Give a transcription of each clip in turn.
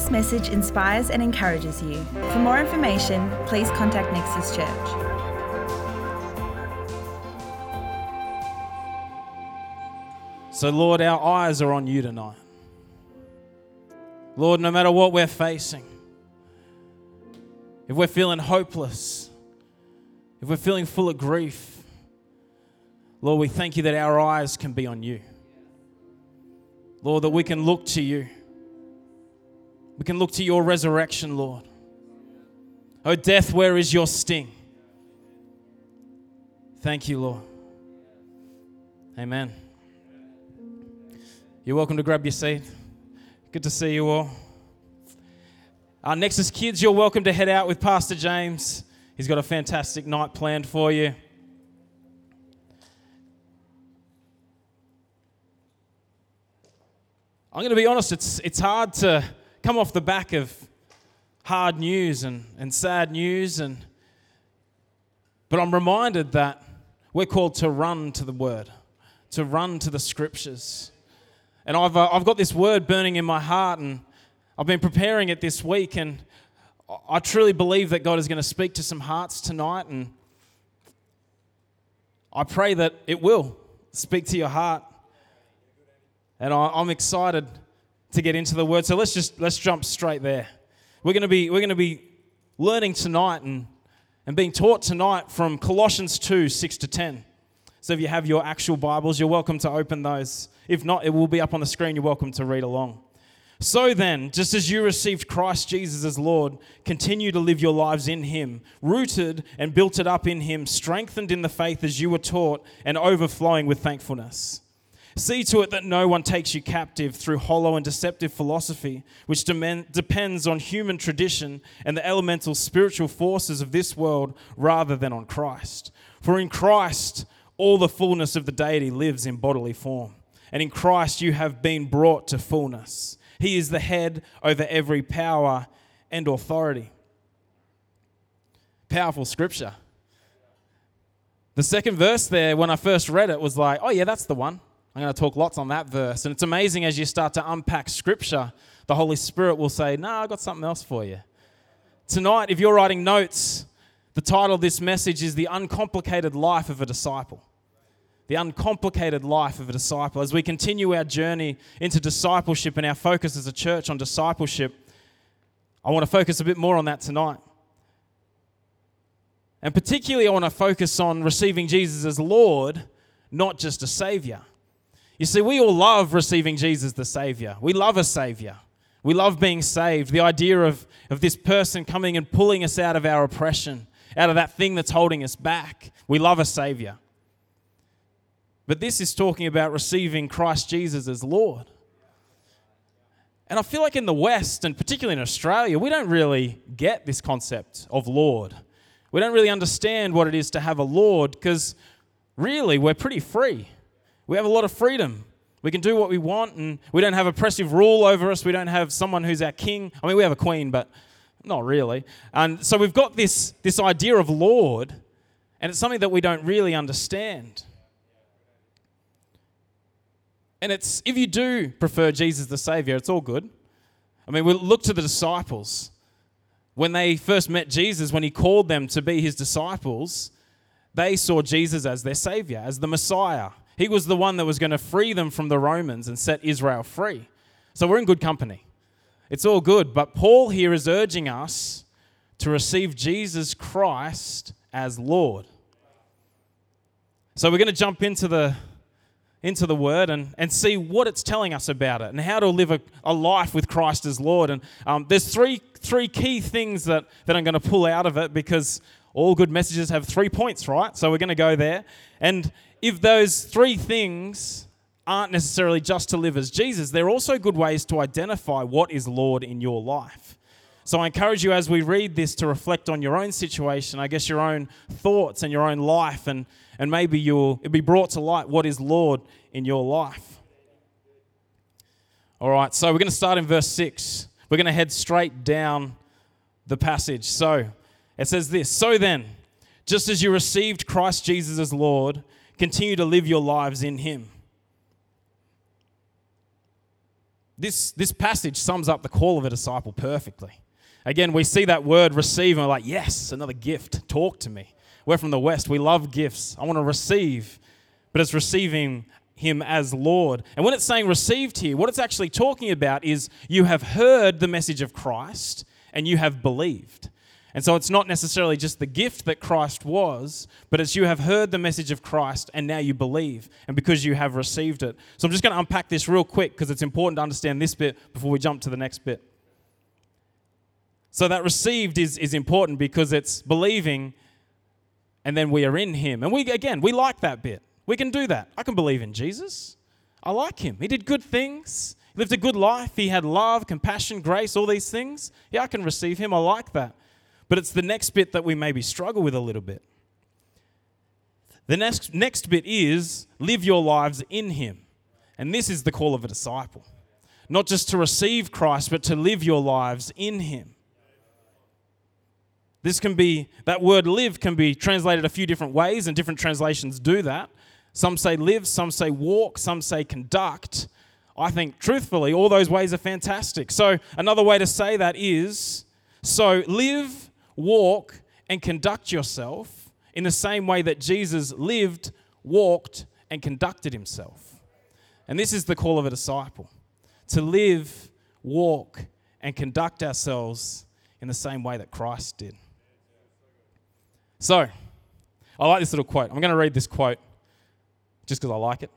this message inspires and encourages you. For more information, please contact Nexus Church. So, Lord, our eyes are on you tonight. Lord, no matter what we're facing, if we're feeling hopeless, if we're feeling full of grief, Lord, we thank you that our eyes can be on you. Lord, that we can look to you. We can look to your resurrection, Lord. Oh, death, where is your sting? Thank you, Lord. Amen. You're welcome to grab your seat. Good to see you all. Our Nexus kids, you're welcome to head out with Pastor James. He's got a fantastic night planned for you. I'm going to be honest, it's, it's hard to come off the back of hard news and, and sad news, and, but I'm reminded that we're called to run to the Word, to run to the Scriptures. And I've, uh, I've got this word burning in my heart, and I've been preparing it this week, and I truly believe that God is going to speak to some hearts tonight, and I pray that it will speak to your heart. And I, am excited to get into the word. So let's just let's jump straight there. We're going to be we're going to be learning tonight and and being taught tonight from Colossians 2, 6 to 10. So if you have your actual Bibles, you're welcome to open those. If not, it will be up on the screen. You're welcome to read along. So then, just as you received Christ Jesus as Lord, continue to live your lives in Him, rooted and built it up in Him, strengthened in the faith as you were taught, and overflowing with thankfulness. See to it that no one takes you captive through hollow and deceptive philosophy, which depends on human tradition and the elemental spiritual forces of this world rather than on Christ. For in Christ, all the fullness of the deity lives in bodily form. And in Christ, you have been brought to fullness. He is the head over every power and authority. Powerful scripture. The second verse there, when I first read it, was like, oh, yeah, that's the one. I'm going to talk lots on that verse. And it's amazing as you start to unpack scripture, the Holy Spirit will say, No, nah, I've got something else for you. Tonight, if you're writing notes, the title of this message is The Uncomplicated Life of a Disciple. The uncomplicated life of a disciple. As we continue our journey into discipleship and our focus as a church on discipleship, I want to focus a bit more on that tonight. And particularly, I want to focus on receiving Jesus as Lord, not just a Savior. You see, we all love receiving Jesus the Savior. We love a Savior. We love being saved. The idea of, of this person coming and pulling us out of our oppression, out of that thing that's holding us back. We love a Savior. But this is talking about receiving Christ Jesus as Lord. And I feel like in the West, and particularly in Australia, we don't really get this concept of Lord. We don't really understand what it is to have a Lord because really we're pretty free. We have a lot of freedom. We can do what we want, and we don't have oppressive rule over us. We don't have someone who's our king. I mean, we have a queen, but not really. And so we've got this, this idea of Lord, and it's something that we don't really understand. And it's if you do prefer Jesus the Savior, it's all good. I mean, we look to the disciples. When they first met Jesus, when he called them to be his disciples, they saw Jesus as their Savior, as the Messiah, he was the one that was going to free them from the Romans and set Israel free. So we're in good company. It's all good. But Paul here is urging us to receive Jesus Christ as Lord. So we're going to jump into the into the word and, and see what it's telling us about it and how to live a, a life with Christ as Lord. And um, there's three three key things that, that I'm going to pull out of it because all good messages have three points, right? So we're going to go there. And if those three things aren't necessarily just to live as Jesus, they're also good ways to identify what is Lord in your life. So I encourage you as we read this to reflect on your own situation, I guess your own thoughts and your own life, and, and maybe you'll it'll be brought to light what is Lord in your life. All right, so we're going to start in verse 6. We're going to head straight down the passage. So it says this So then, just as you received Christ Jesus as Lord, continue to live your lives in Him. this, this passage sums up the call of a disciple perfectly. Again, we see that word receive and we're like, yes, another gift. Talk to me. We're from the West. We love gifts. I want to receive. But it's receiving him as Lord. And when it's saying received here, what it's actually talking about is you have heard the message of Christ and you have believed. And so it's not necessarily just the gift that Christ was, but it's you have heard the message of Christ and now you believe, and because you have received it. So I'm just going to unpack this real quick because it's important to understand this bit before we jump to the next bit. So that received is, is important because it's believing and then we are in Him. And we, again, we like that bit. We can do that. I can believe in Jesus. I like Him. He did good things. He lived a good life. He had love, compassion, grace, all these things. Yeah, I can receive Him. I like that. But it's the next bit that we maybe struggle with a little bit. The next, next bit is live your lives in Him. And this is the call of a disciple. Not just to receive Christ, but to live your lives in Him. This can be, that word live can be translated a few different ways, and different translations do that. Some say live, some say walk, some say conduct. I think, truthfully, all those ways are fantastic. So, another way to say that is so live walk, and conduct yourself in the same way that Jesus lived, walked, and conducted himself. And this is the call of a disciple to live, walk, and conduct ourselves in the same way that Christ did. So, I like this little quote. I'm going to read this quote just because I like it.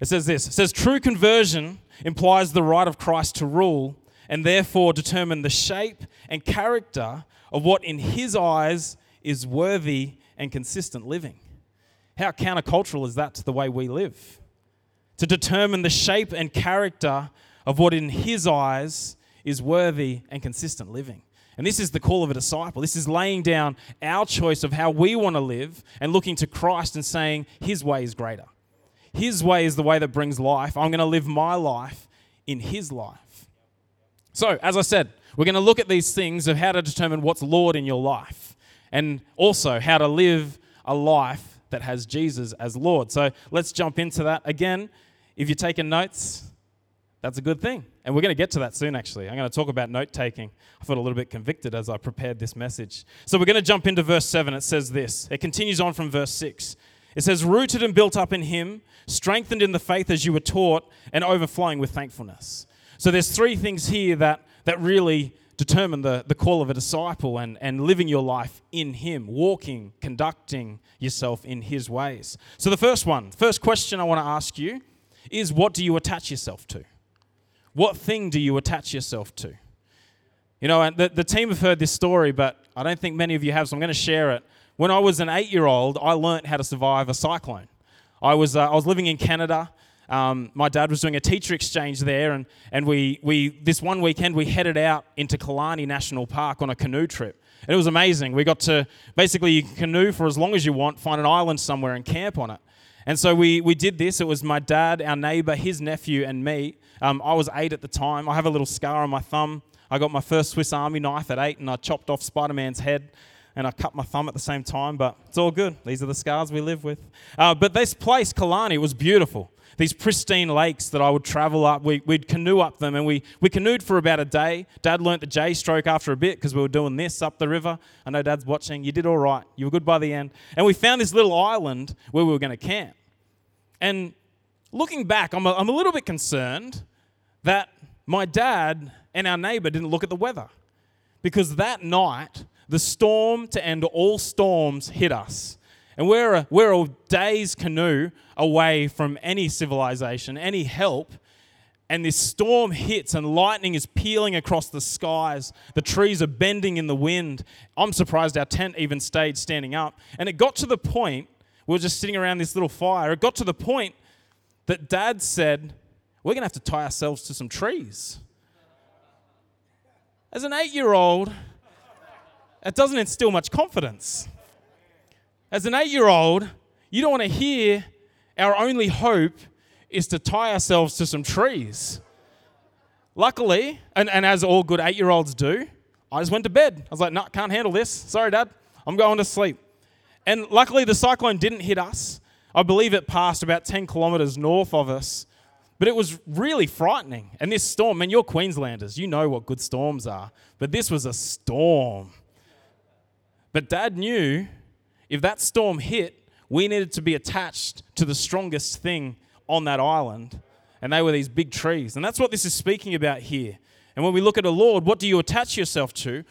It says this It says, True conversion implies the right of Christ to rule and therefore determine the shape and character of what in his eyes is worthy and consistent living. How countercultural is that to the way we live? To determine the shape and character of what in his eyes is worthy and consistent living. And this is the call of a disciple. This is laying down our choice of how we want to live and looking to Christ and saying, His way is greater. His way is the way that brings life. I'm going to live my life in His life. So, as I said, we're going to look at these things of how to determine what's Lord in your life and also how to live a life that has Jesus as Lord. So let's jump into that. Again, if you're taking notes, that's a good thing. And we're going to get to that soon, actually. I'm going to talk about note taking. I felt a little bit convicted as I prepared this message. So we're going to jump into verse 7. It says this it continues on from verse 6. It says, Rooted and built up in Him, strengthened in the faith as you were taught, and overflowing with thankfulness. So there's three things here that that really determine the, the call of a disciple and, and living your life in Him, walking, conducting yourself in His ways. So, the first one, first question I want to ask you is what do you attach yourself to? What thing do you attach yourself to? You know, and the, the team have heard this story, but I don't think many of you have, so I'm going to share it. When I was an eight year old, I learnt how to survive a cyclone. I was, uh, I was living in Canada um, my dad was doing a teacher exchange there, and, and we, we, this one weekend we headed out into Killarney National Park on a canoe trip. And it was amazing. We got to basically you can canoe for as long as you want, find an island somewhere and camp on it. And so we, we did this. It was my dad, our neighbor, his nephew, and me. Um, I was eight at the time. I have a little scar on my thumb. I got my first Swiss Army knife at eight, and I chopped off Spider Man's head and I cut my thumb at the same time, but it's all good. These are the scars we live with. Uh, but this place, Killarney, was beautiful these pristine lakes that I would travel up. We, would canoe up them, and we, we canoed for about a day. Dad learnt the J stroke after a bit because we were doing this up the river. I know Dad's watching. You did all right. You were good by the end. And we found this little island where we were going to camp. And looking back, I'm a, I'm a little bit concerned that my dad and our neighbor didn't look at the weather because that night, the storm to end all storms hit us. And we're a, we're a day's canoe away from any civilization, any help. And this storm hits, and lightning is peeling across the skies. The trees are bending in the wind. I'm surprised our tent even stayed standing up. And it got to the point, we were just sitting around this little fire. It got to the point that dad said, We're going to have to tie ourselves to some trees. As an eight year old, it doesn't instill much confidence. As an eight year old, you don't want to hear our only hope is to tie ourselves to some trees. Luckily, and, and as all good eight year olds do, I just went to bed. I was like, no, can't handle this. Sorry, Dad. I'm going to sleep. And luckily, the cyclone didn't hit us. I believe it passed about 10 kilometers north of us. But it was really frightening. And this storm, man, you're Queenslanders, you know what good storms are. But this was a storm. But dad knew if that storm hit, we needed to be attached to the strongest thing on that island. And they were these big trees. And that's what this is speaking about here. And when we look at the Lord, what do you attach yourself to?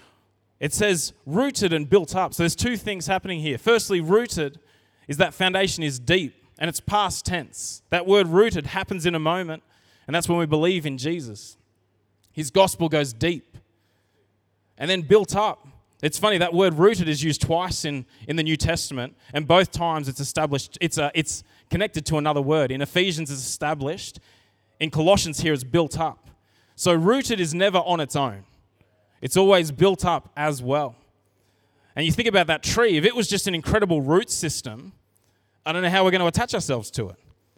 It says rooted and built up. So there's two things happening here. Firstly, rooted is that foundation is deep and it's past tense. That word rooted happens in a moment, and that's when we believe in Jesus. His gospel goes deep. And then built up. It's funny, that word rooted is used twice in, in the New Testament, and both times it's established, it's, a, it's connected to another word. In Ephesians, it's established. In Colossians, here, it's built up. So rooted is never on its own, it's always built up as well. And you think about that tree, if it was just an incredible root system, I don't know how we're going to attach ourselves to it.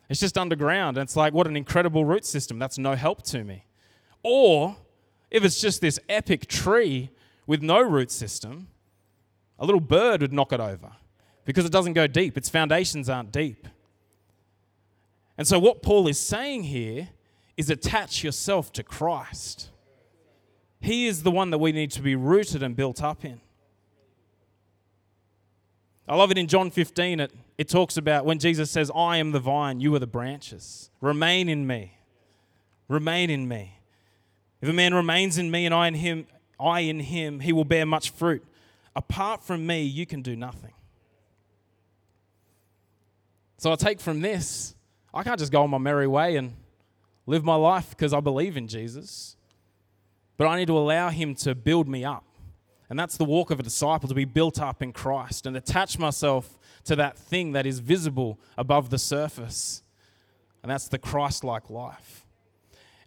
It's just underground. And it's like, what an incredible root system. That's no help to me. Or if it's just this epic tree with no root system, a little bird would knock it over because it doesn't go deep. Its foundations aren't deep. And so, what Paul is saying here is attach yourself to Christ. He is the one that we need to be rooted and built up in. I love it in John 15. It, it talks about when Jesus says, I am the vine, you are the branches. Remain in me. Remain in me. If a man remains in me and I in him, I in him, he will bear much fruit. Apart from me, you can do nothing. So I take from this, I can't just go on my merry way and live my life because I believe in Jesus. But I need to allow him to build me up. And that's the walk of a disciple to be built up in Christ and attach myself to that thing that is visible above the surface. And that's the Christ like life.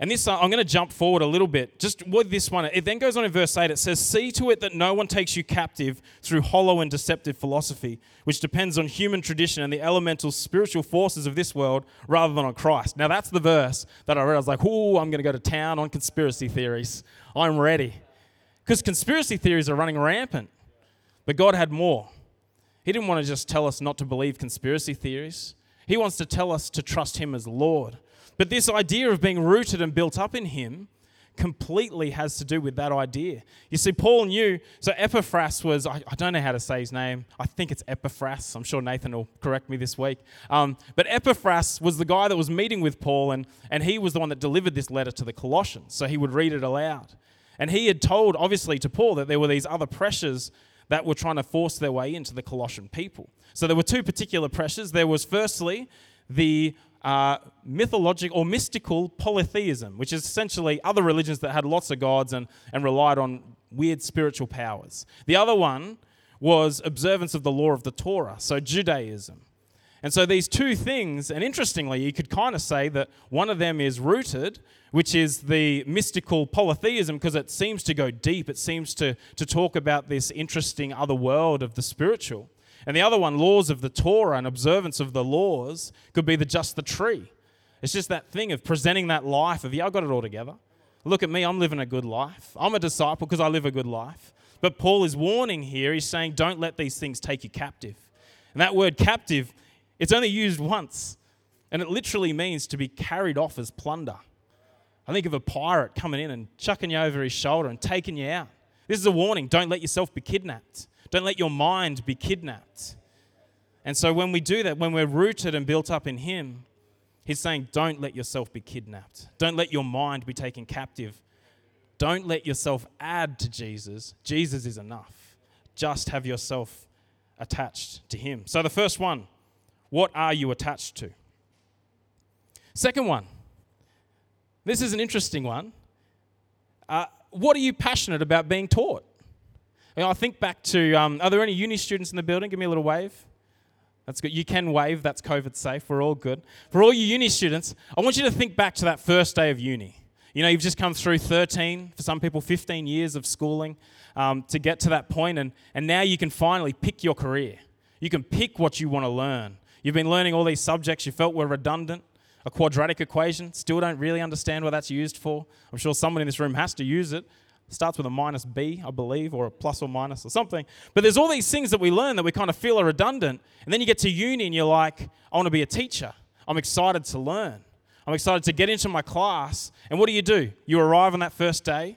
And this, uh, I'm going to jump forward a little bit. Just with this one, it then goes on in verse 8. It says, See to it that no one takes you captive through hollow and deceptive philosophy, which depends on human tradition and the elemental spiritual forces of this world rather than on Christ. Now, that's the verse that I read. I was like, Ooh, I'm going to go to town on conspiracy theories. I'm ready. Because conspiracy theories are running rampant. But God had more. He didn't want to just tell us not to believe conspiracy theories, He wants to tell us to trust Him as Lord. But this idea of being rooted and built up in Him completely has to do with that idea. You see, Paul knew, so Epaphras was, I, I, don't know how to say his name. I think it's Epaphras. I'm sure Nathan will correct me this week. Um, but Epaphras was the guy that was meeting with Paul, and, and he was the one that delivered this letter to the Colossians. So he would read it aloud. And he had told, obviously, to Paul that there were these other pressures that were trying to force their way into the Colossian people. So there were two particular pressures. There was, firstly, the uh, mythological or mystical polytheism, which is essentially other religions that had lots of gods and, and relied on weird spiritual powers. The other one was observance of the law of the Torah, so Judaism. And so these two things, and interestingly, you could kind of say that one of them is rooted, which is the mystical polytheism, because it seems to go deep. It seems to, to talk about this interesting other world of the spiritual. And the other one, laws of the Torah and observance of the laws, could be the just the tree. It's just that thing of presenting that life of, yeah, I got it all together. Look at me, I'm living a good life. I'm a disciple because I live a good life. But Paul is warning here, he's saying, don't let these things take you captive. And that word captive it's only used once, and it literally means to be carried off as plunder. I think of a pirate coming in and chucking you over his shoulder and taking you out. This is a warning don't let yourself be kidnapped, don't let your mind be kidnapped. And so when we do that, when we're rooted and built up in Him, He's saying, don't let yourself be kidnapped. Don't let your mind be taken captive. Don't let yourself add to Jesus. Jesus is enough. Just have yourself attached to Him. So the first one, what are you attached to? Second one. This is an interesting one. Uh, what are you passionate about being taught? I think back to um, are there any uni students in the building? Give me a little wave. That's good. You can wave, that's COVID safe. We're all good. For all you uni students, I want you to think back to that first day of uni. You know, you've just come through 13, for some people, 15 years of schooling um, to get to that point, and, and now you can finally pick your career. You can pick what you want to learn. You've been learning all these subjects you felt were redundant. A quadratic equation, still don't really understand what that's used for. I'm sure someone in this room has to use it. Starts with a minus B, I believe, or a plus or minus or something. But there's all these things that we learn that we kind of feel are redundant. And then you get to uni and you're like, I want to be a teacher. I'm excited to learn. I'm I'm excited to get into my class. And what do you do? You arrive on that first day.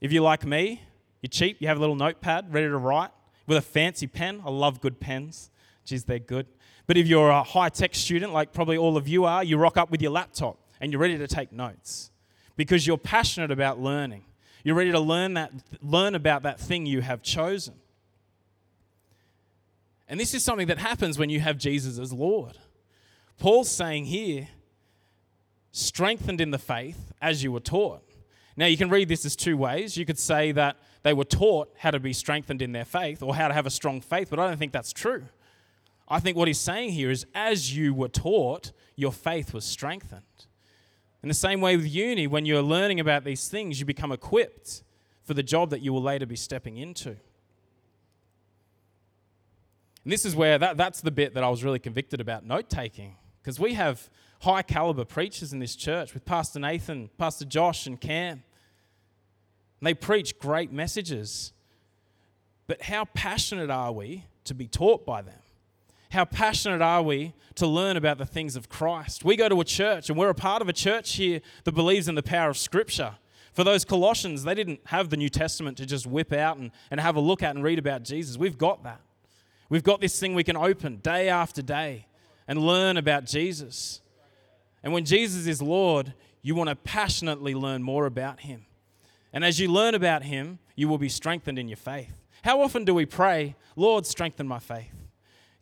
If you're like me, you're cheap, you have a little notepad ready to write with a fancy pen. I love good pens. Geez, they're good. But if you're a high tech student, like probably all of you are, you rock up with your laptop and you're ready to take notes because you're passionate about learning. You're ready to learn, that, learn about that thing you have chosen. And this is something that happens when you have Jesus as Lord. Paul's saying here, strengthened in the faith as you were taught. Now, you can read this as two ways. You could say that they were taught how to be strengthened in their faith or how to have a strong faith, but I don't think that's true. I think what he's saying here is as you were taught, your faith was strengthened. In the same way with uni, when you're learning about these things, you become equipped for the job that you will later be stepping into. And this is where that, that's the bit that I was really convicted about note taking, because we have high caliber preachers in this church with Pastor Nathan, Pastor Josh, and Cam. And they preach great messages. But how passionate are we to be taught by them? How passionate are we to learn about the things of Christ? We go to a church and we're a part of a church here that believes in the power of Scripture. For those Colossians, they didn't have the New Testament to just whip out and, and have a look at and read about Jesus. We've got that. We've got this thing we can open day after day and learn about Jesus. And when Jesus is Lord, you want to passionately learn more about Him. And as you learn about Him, you will be strengthened in your faith. How often do we pray, Lord, strengthen my faith?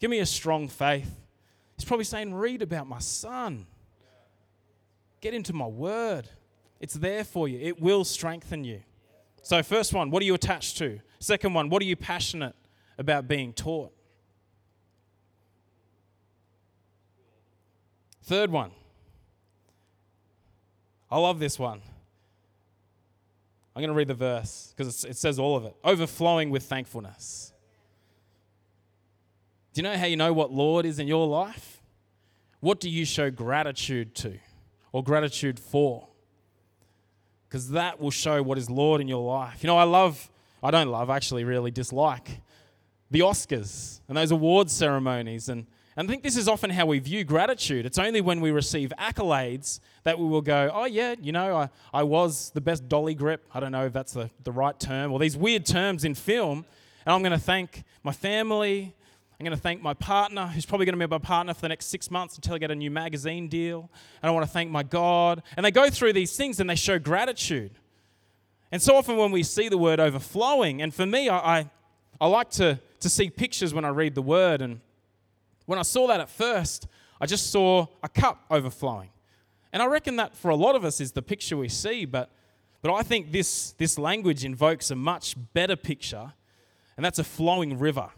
Give me a strong faith. He's probably saying, Read about my son. Get into my word. It's there for you, it will strengthen you. So, first one, what are you attached to? Second one, what are you passionate about being taught? Third one, I love this one. I'm going to read the verse because it says all of it overflowing with thankfulness. Do you know how you know what Lord is in your life? What do you show gratitude to or gratitude for? Because that will show what is Lord in your life. You know, I love, I don't love, I actually really dislike the Oscars and those award ceremonies. And, and I think this is often how we view gratitude. It's only when we receive accolades that we will go, oh, yeah, you know, I, I was the best dolly grip. I don't know if that's the, the right term, or these weird terms in film. And I'm going to thank my family, I'm going to thank my partner, who's probably going to be my partner for the next six months until I get a new magazine deal. And I want to thank my God. And they go through these things and they show gratitude. And so often when we see the word overflowing, and for me, I, I, I like to, to see pictures when I read the word. And when I saw that at first, I just saw a cup overflowing. And I reckon that for a lot of us is the picture we see, but, but I think this, this language invokes a much better picture, and that's a flowing river.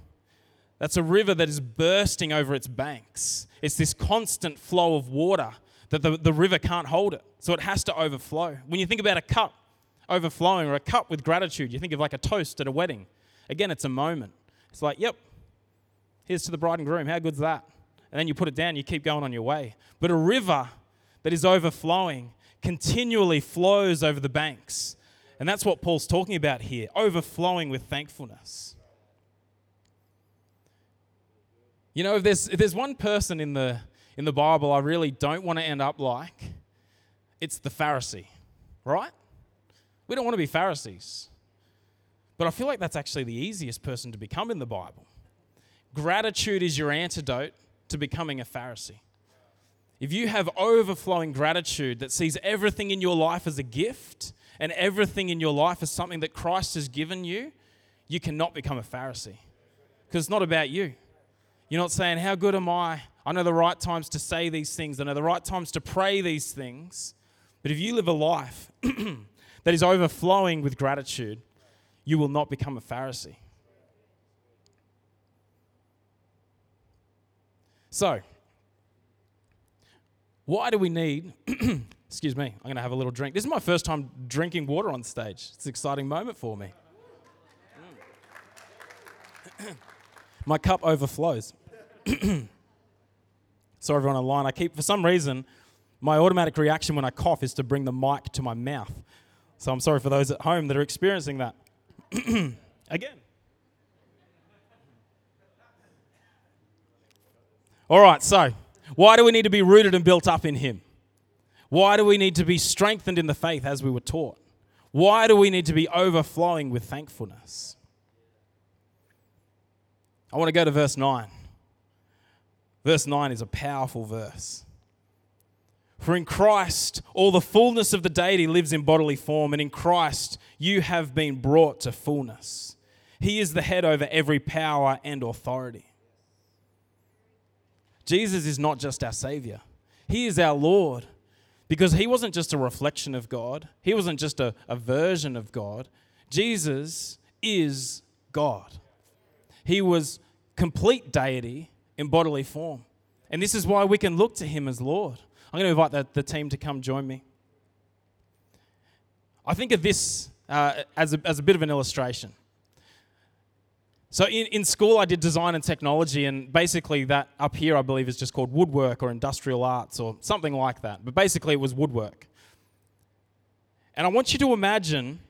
That's a river that is bursting over its banks. It's this constant flow of water that the, the river can't hold it. So it has to overflow. When you think about a cup overflowing or a cup with gratitude, you think of like a toast at a wedding. Again, it's a moment. It's like, yep, here's to the bride and groom. How good's that? And then you put it down, you keep going on your way. But a river that is overflowing continually flows over the banks. And that's what Paul's talking about here overflowing with thankfulness. You know, if there's, if there's one person in the, in the Bible I really don't want to end up like, it's the Pharisee, right? We don't want to be Pharisees. But I feel like that's actually the easiest person to become in the Bible. Gratitude is your antidote to becoming a Pharisee. If you have overflowing gratitude that sees everything in your life as a gift and everything in your life as something that Christ has given you, you cannot become a Pharisee because it's not about you. You're not saying, How good am I? I know the right times to say these things, I know the right times to pray these things. But if you live a life that is overflowing with gratitude, you will not become a Pharisee. So, why do we need, excuse me, I'm going to have a little drink. This is my first time drinking water on stage. It's an exciting moment for me. my cup overflows. Sorry, everyone online. I keep, for some reason, my automatic reaction when I cough is to bring the mic to my mouth. So I'm sorry for those at home that are experiencing that. Again. All right, so why do we need to be rooted and built up in Him? Why do we need to be strengthened in the faith as we were taught? Why do we need to be overflowing with thankfulness? I want to go to verse 9. Verse 9 is a powerful verse. For in Christ, all the fullness of the deity lives in bodily form, and in Christ, you have been brought to fullness. He is the head over every power and authority. Jesus is not just our Savior, He is our Lord because He wasn't just a reflection of God, He wasn't just a, a version of God. Jesus is God. He was complete deity in bodily form. And this is why we can look to Him as Lord. I'm going to invite the, the team to come join me. I think of this uh, as, a, as a bit of an illustration. So in, in school, I did design and technology, and basically that up here, I believe, is just called woodwork or industrial arts or something like that. But basically, it was woodwork. And I want you to imagine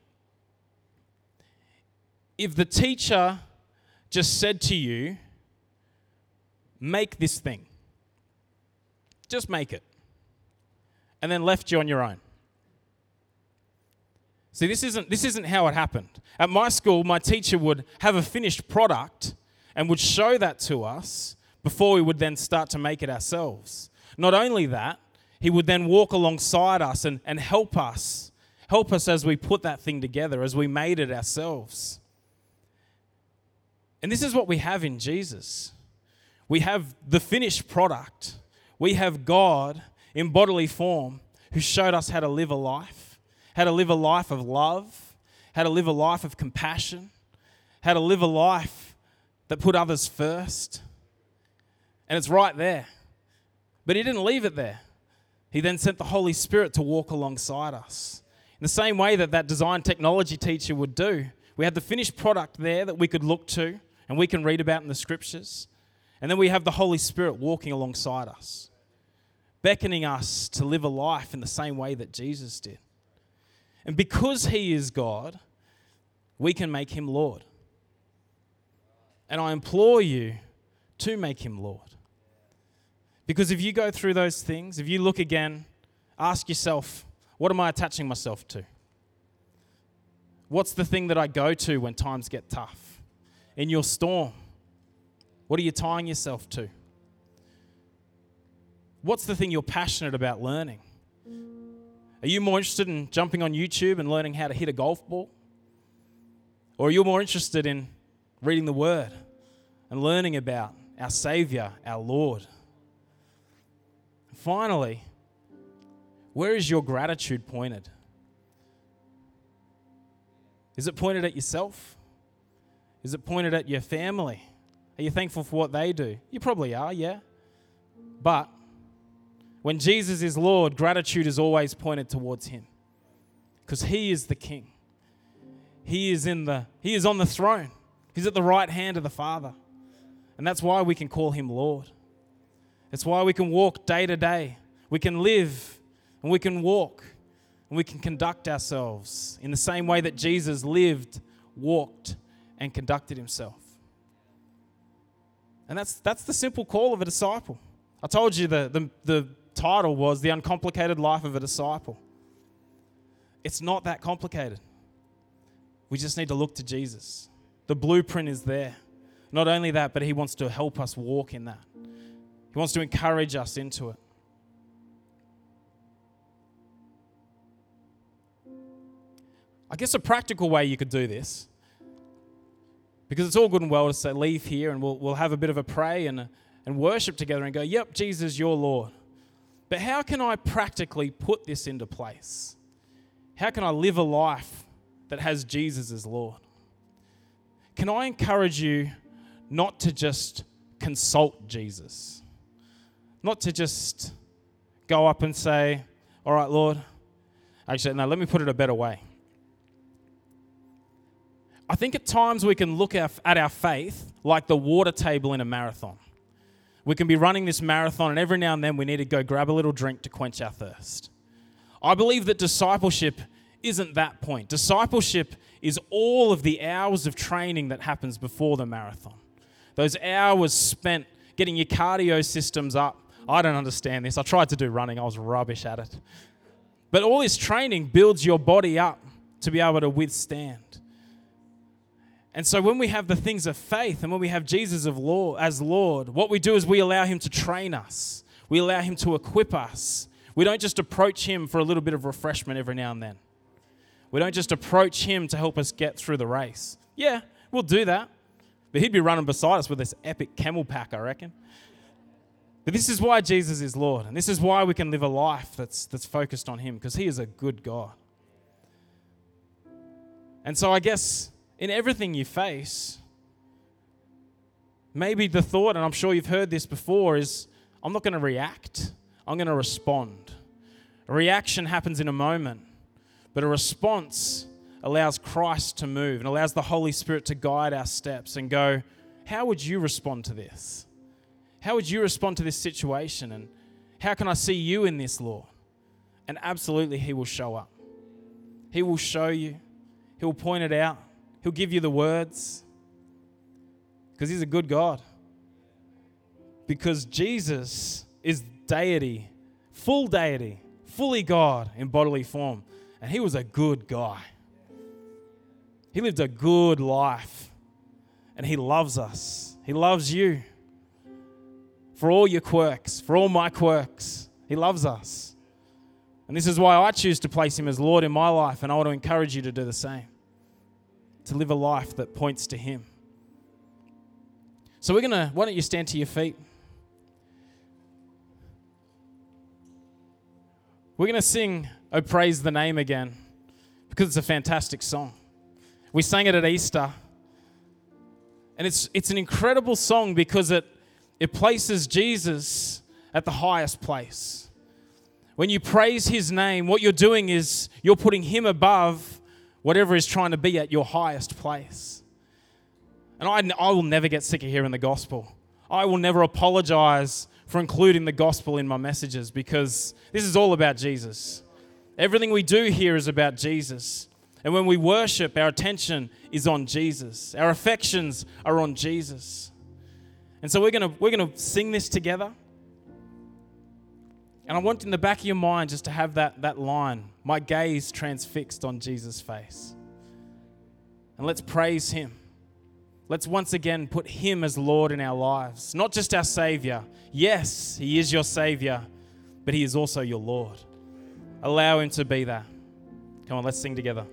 if the teacher just said to you, make this thing. Just make it and then left you on your own. See, this isn't, this isn't how it happened. At my school, my teacher would have a finished product and would show that to us before we would then start to make it ourselves. Not only that, he would then walk alongside us and, and help us, help us as we put that thing together, as we made it ourselves. And this is what we have in Jesus. We have the finished product. We have God in bodily form who showed us how to live a life, how to live a life of love, how to live a life of compassion, how to live a life that put others first. And it's right there. But he didn't leave it there. He then sent the Holy Spirit to walk alongside us. In the same way that that design technology teacher would do, we had the finished product there that we could look to and we can read about in the scriptures. And then we have the Holy Spirit walking alongside us beckoning us to live a life in the same way that Jesus did. And because He is God, we can make Him Lord. And I implore you to make Him Lord. Because if you go through those things, if you look again, ask yourself, what am I attaching myself to? What's the thing that I go to when times get tough? In your storm, what are you tying yourself to? What's the thing you're passionate about learning? Are you more interested in jumping on YouTube and learning how to hit a golf ball? Or are you more interested in reading the Word and learning about our Savior, our Lord? Finally, where is your gratitude pointed? Is it pointed at yourself? Is it pointed at your family? Are you thankful for what they do? You probably are, yeah. But when Jesus is Lord, gratitude is always pointed towards him because he is the king. He is in the he is on the throne. He's at the right hand of the Father. And that's why we can call him Lord. It's why we can walk day to day. We can live and we can walk and we can conduct ourselves in the same way that Jesus lived, walked, and conducted himself. And that's, that's the simple call of a disciple. I told you the, the, the title was The Uncomplicated Life of a Disciple. It's not that complicated. We just need to look to Jesus. The blueprint is there. Not only that, but He wants to help us walk in that. He wants to encourage us into it. I guess a practical way you could do this, because it's all good and well to say, leave here and we'll, we'll have a bit of a pray and, and worship together and go, yep, Jesus, your Lord. But how can I practically put this into place? How can I live a life that has Jesus as Lord? Can I encourage you not to just consult Jesus? Not to just go up and say, All right, Lord. Actually, no, let me put it a better way. I think at times we can look at our faith like the water table in a marathon. We can be running this marathon, and every now and then we need to go grab a little drink to quench our thirst. I believe that discipleship isn't that point. Discipleship is all of the hours of training that happens before the marathon. Those hours spent getting your cardio systems up I don't understand this. I tried to do running, I was rubbish at it. But all this training builds your body up to be able to withstand. And so when we have the things of faith and when we have Jesus of law as Lord, what we do is we allow him to train us. We allow him to equip us. We don't just approach him for a little bit of refreshment every now and then. We don't just approach him to help us get through the race. Yeah, we'll do that. But he'd be running beside us with this epic camel pack, I reckon. But this is why Jesus is Lord. And this is why we can live a life that's, that's focused on him, because he is a good God. And so I guess in everything you face, maybe the thought, and I'm sure you've heard this before, is I'm not going to react, I'm going to respond. A reaction happens in a moment, but a response allows Christ to move and allows the Holy Spirit to guide our steps and go, How would you respond to this? How would you respond to this situation? And how can I see you in this, Lord? And absolutely, He will show up. He will show you, He will point it out, He'll give you the words because He's a good God. Because Jesus is deity, full deity, fully God in bodily form. And He was a good guy. He lived a good life. And He loves us. He loves you. For all your quirks, for all my quirks, He loves us. And this is why I choose to place Him as Lord in my life. And I want to encourage you to do the same to live a life that points to Him. So we're going to, why don't you stand to your feet? We're going to sing Oh Praise the Name again because it's a fantastic song. We sang it at Easter. And it's, it's an incredible song because it, it places Jesus at the highest place. When you praise his name, what you're doing is you're putting him above whatever is trying to be at your highest place. And I, I will never get sick of hearing the gospel. I will never apologize for including the gospel in my messages because this is all about Jesus. Everything we do here is about Jesus. And when we worship, our attention is on Jesus. Our affections are on Jesus. And so we're going to we're going to sing this together. And I want in the back of your mind just to have that, that line my gaze transfixed on Jesus' face. And let's praise Him. Let's once again put Him as Lord in our lives, not just our Savior. Yes, He is your Savior, but He is also your Lord. Allow Him to be that. Come on, let's sing together.